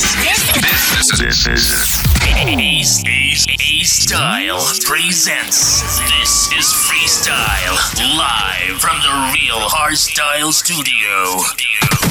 is this is this Style presents This is Freestyle live from the Real Hardstyle Studio.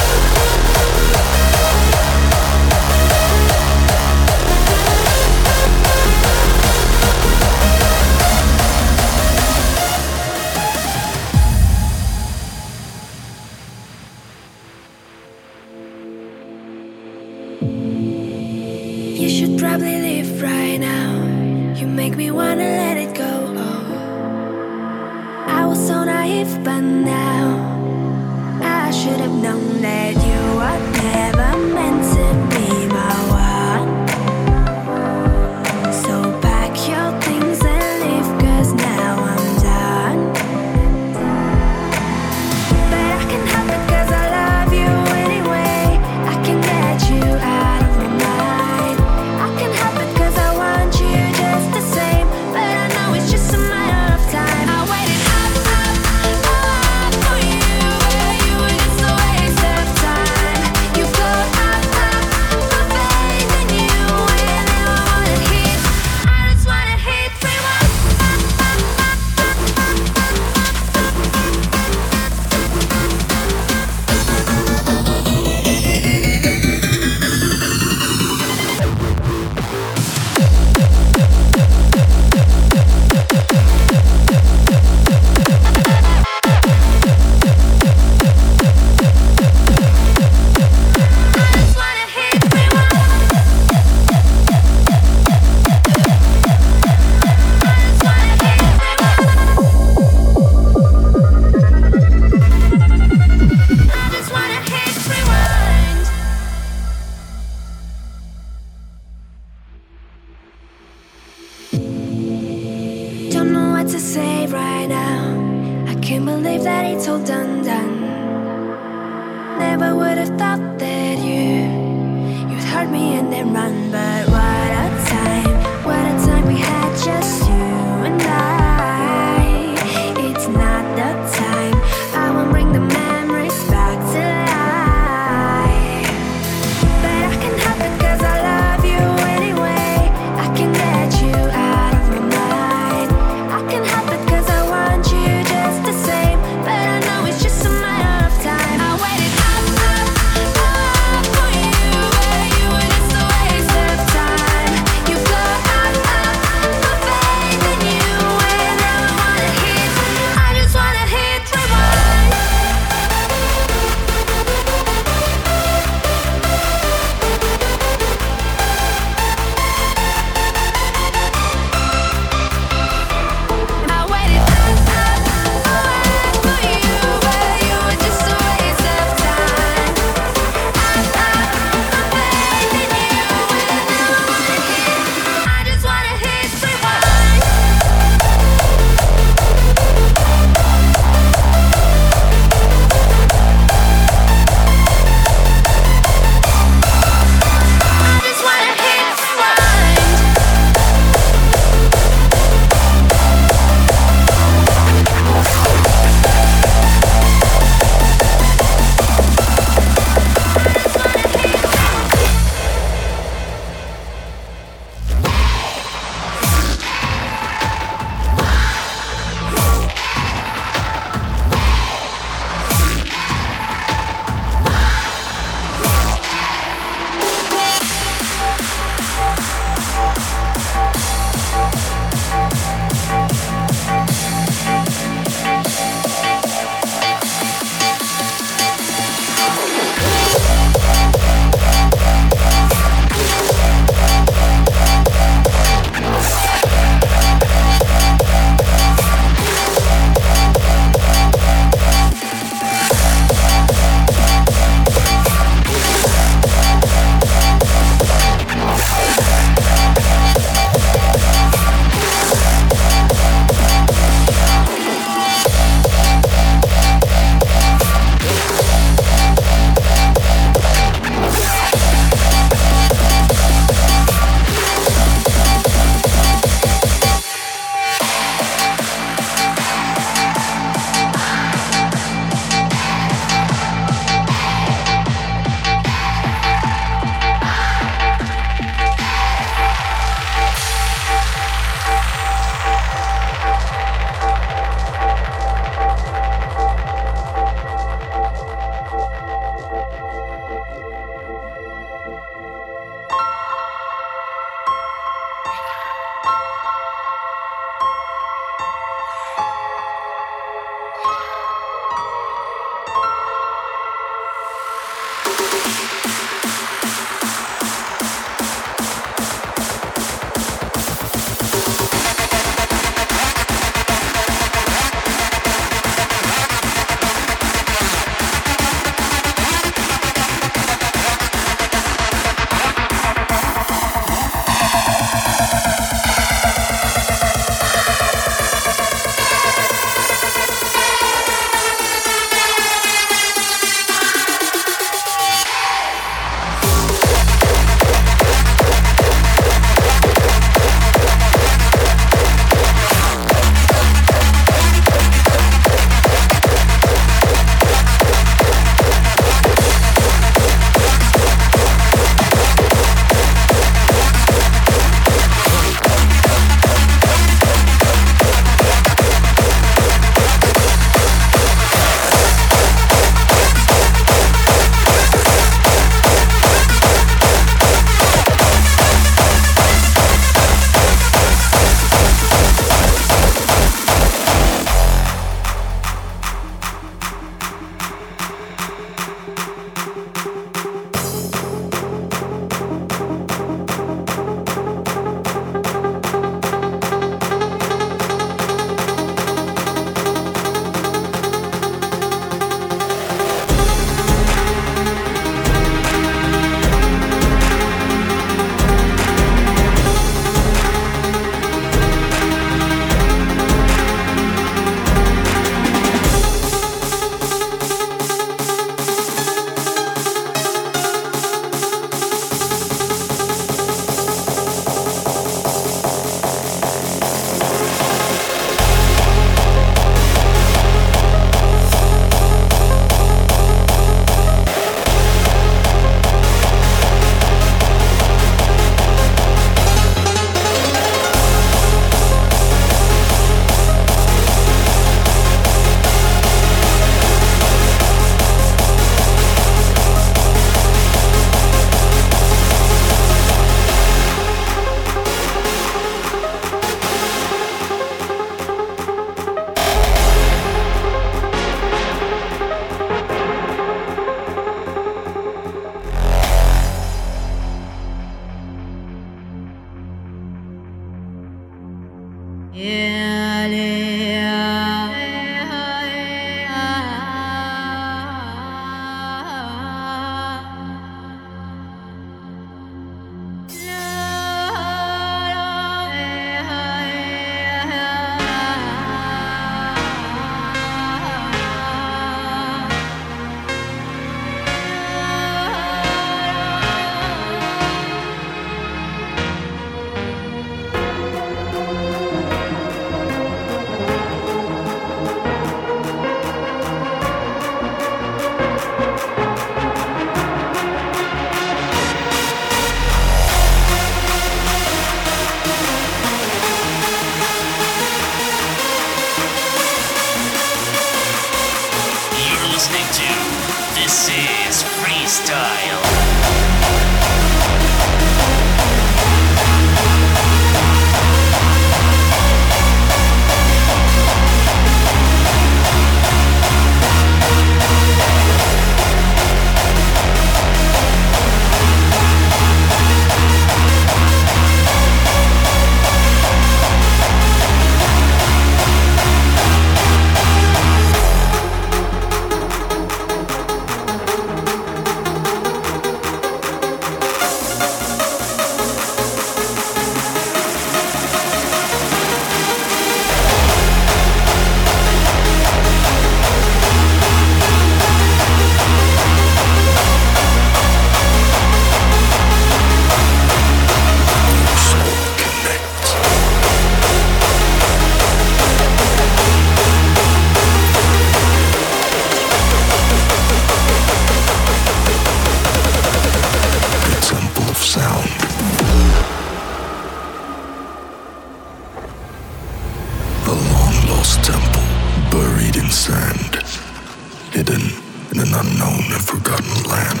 hidden in an unknown and forgotten land.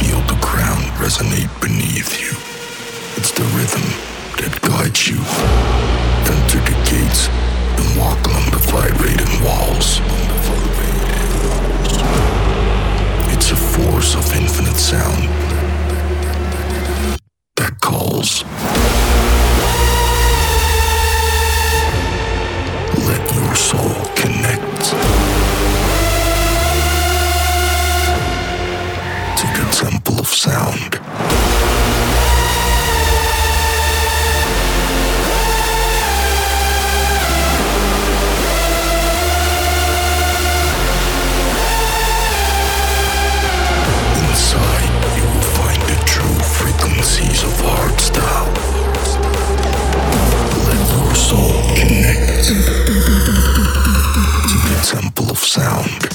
Feel the ground resonate beneath you. It's the rhythm that guides you. Enter the gates and walk along the vibrating walls. It's a force of infinite sound sound.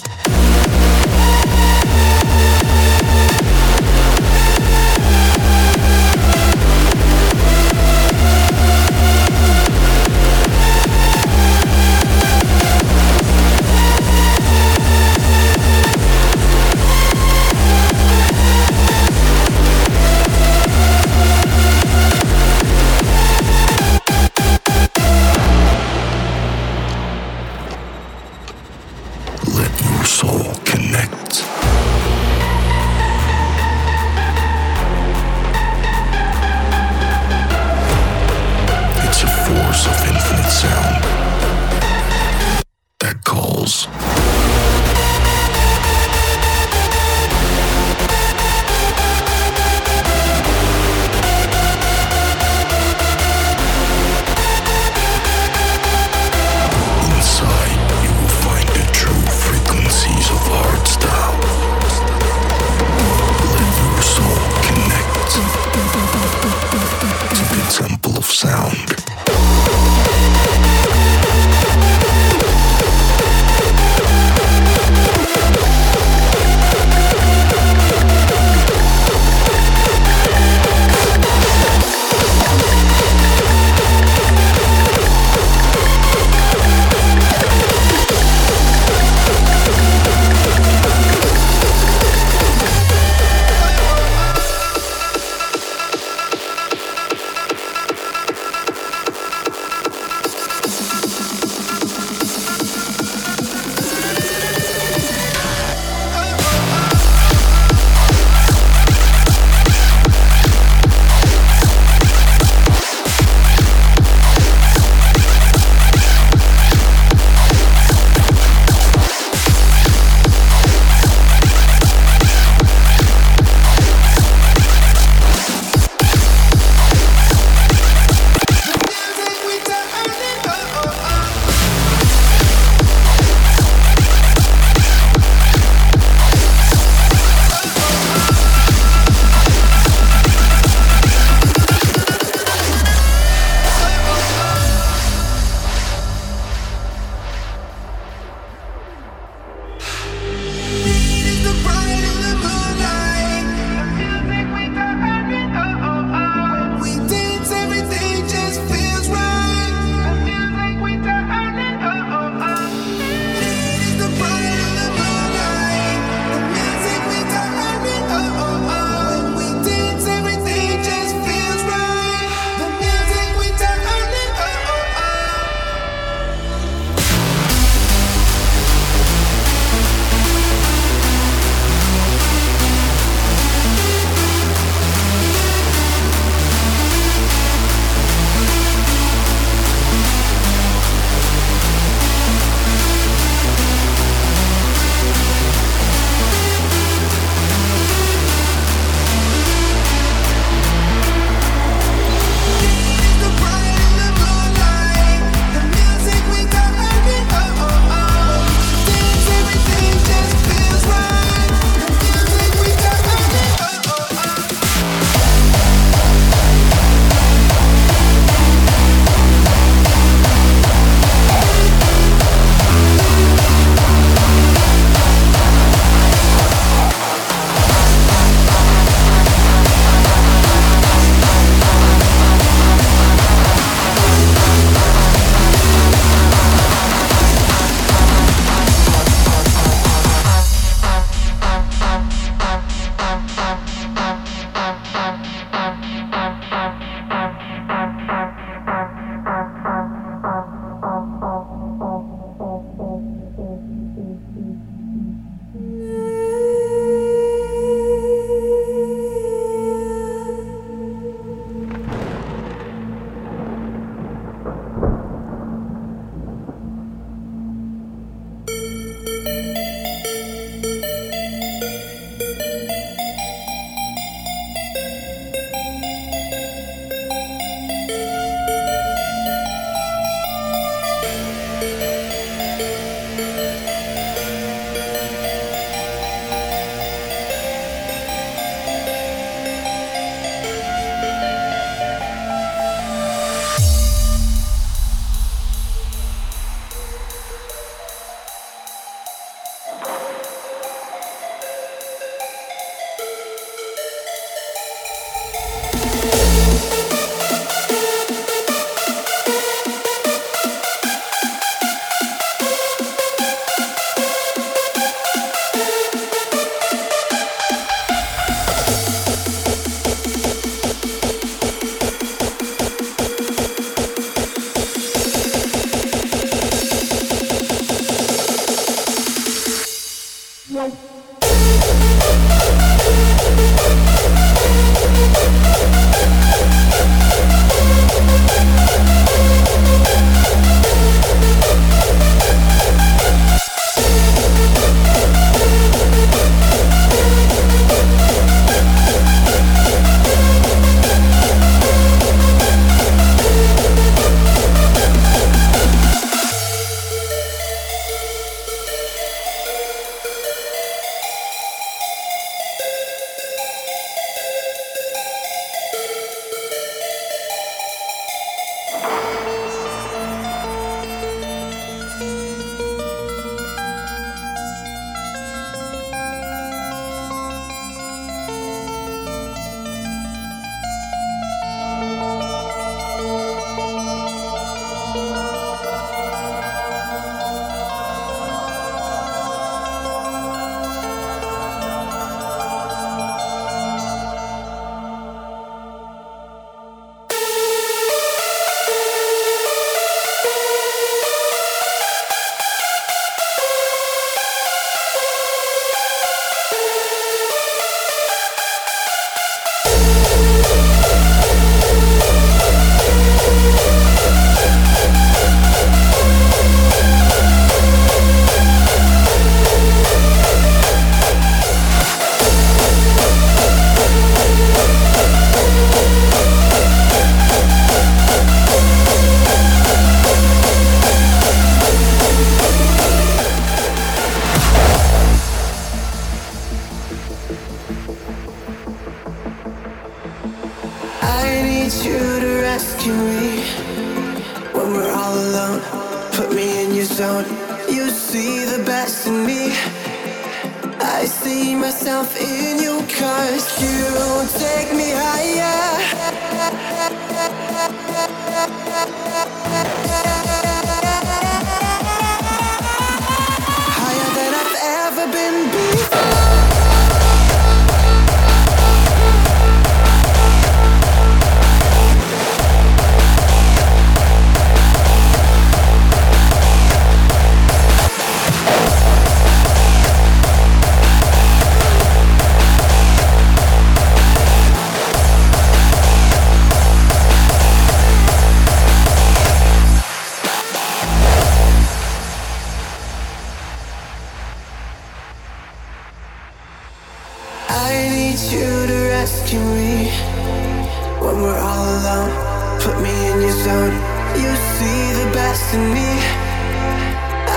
zone. You see the best in me.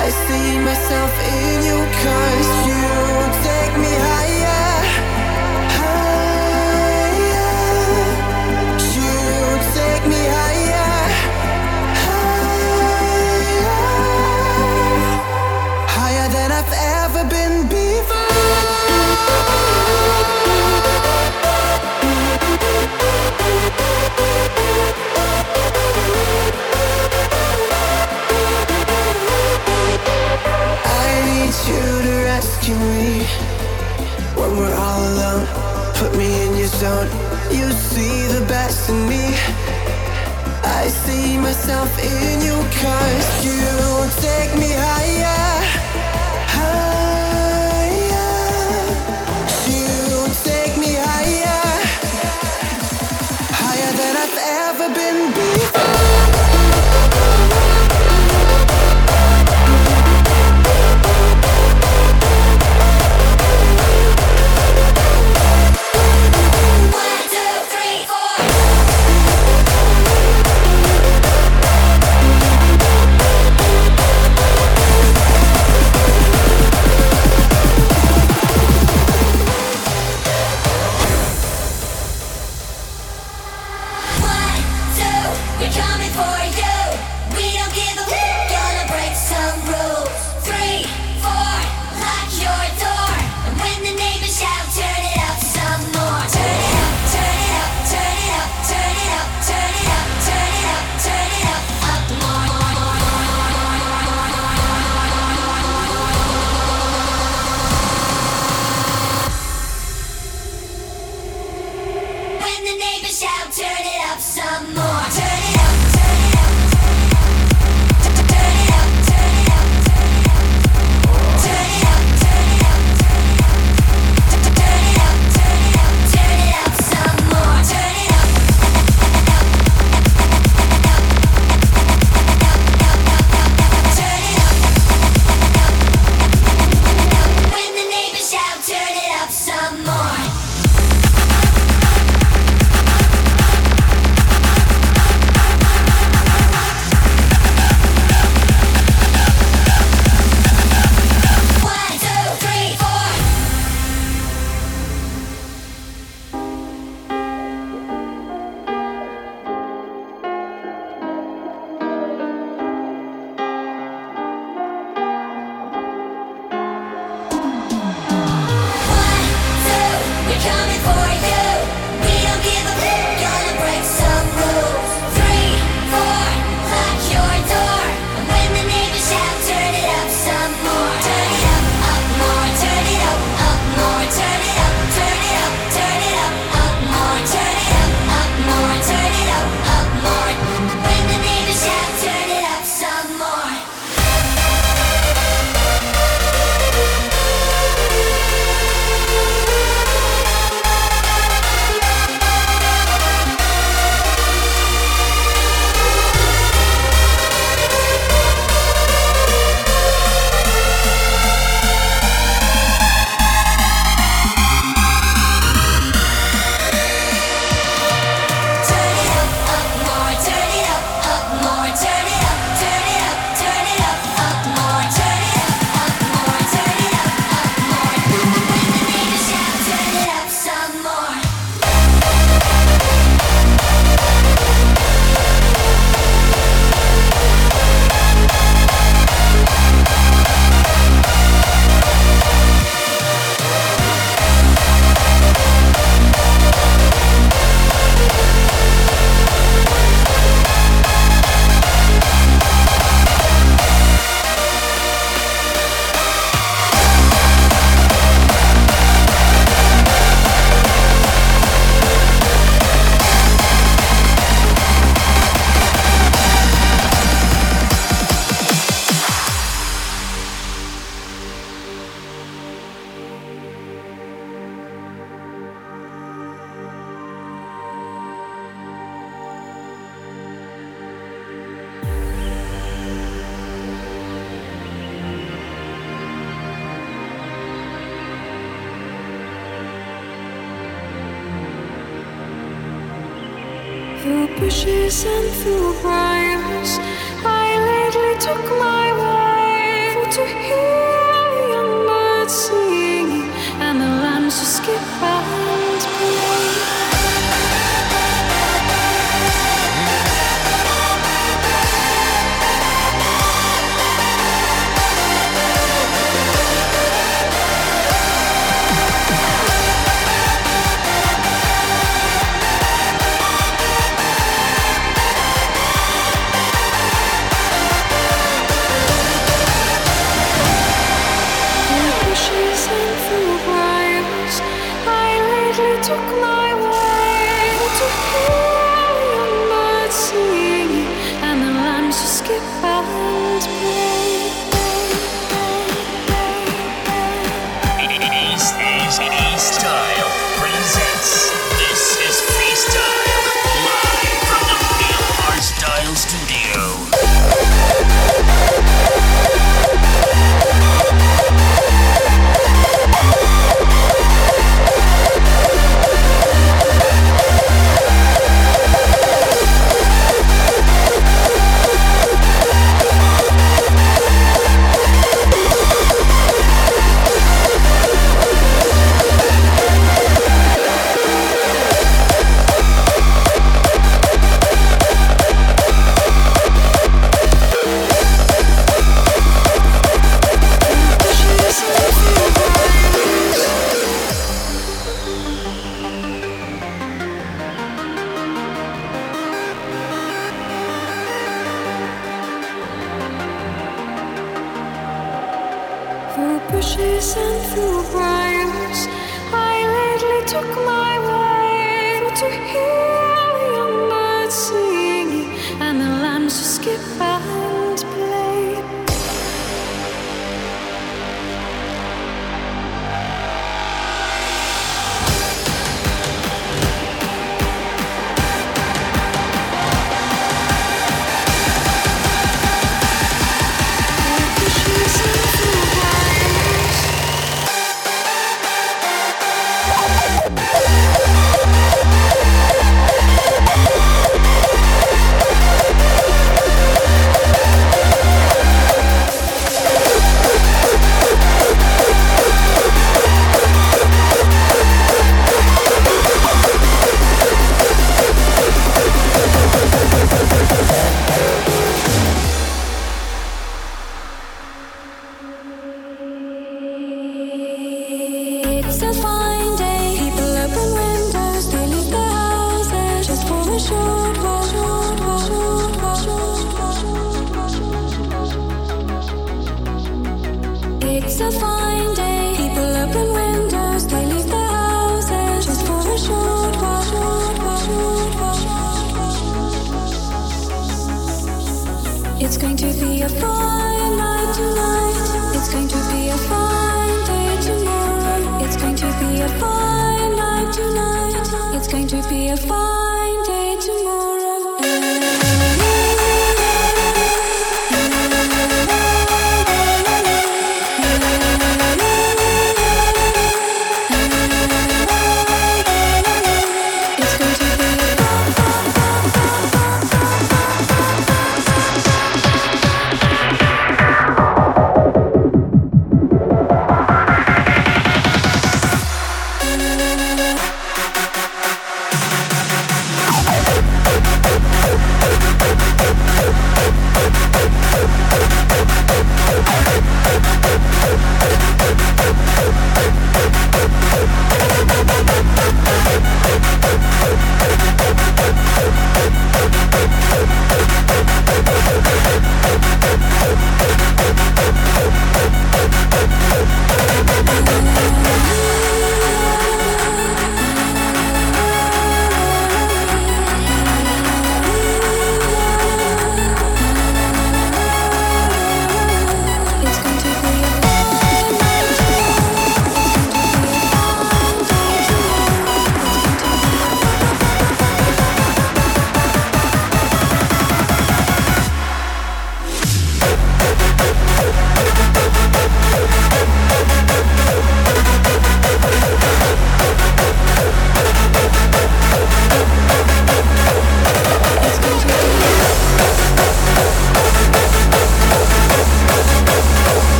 I see myself in your cars. Don't you see the best in me? I see myself in you cause you take me higher took my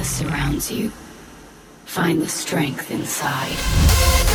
surrounds you. Find the strength inside.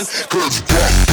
Stunned. Cause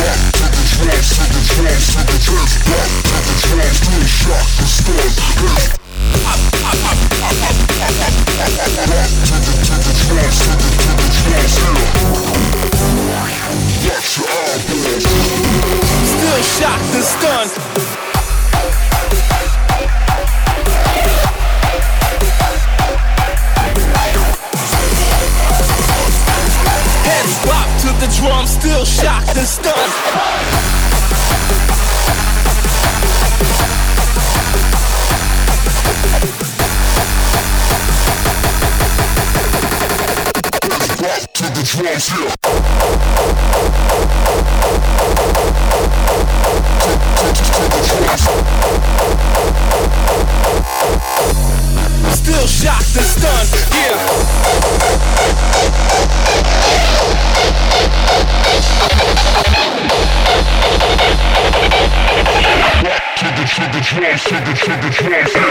the drums here. Still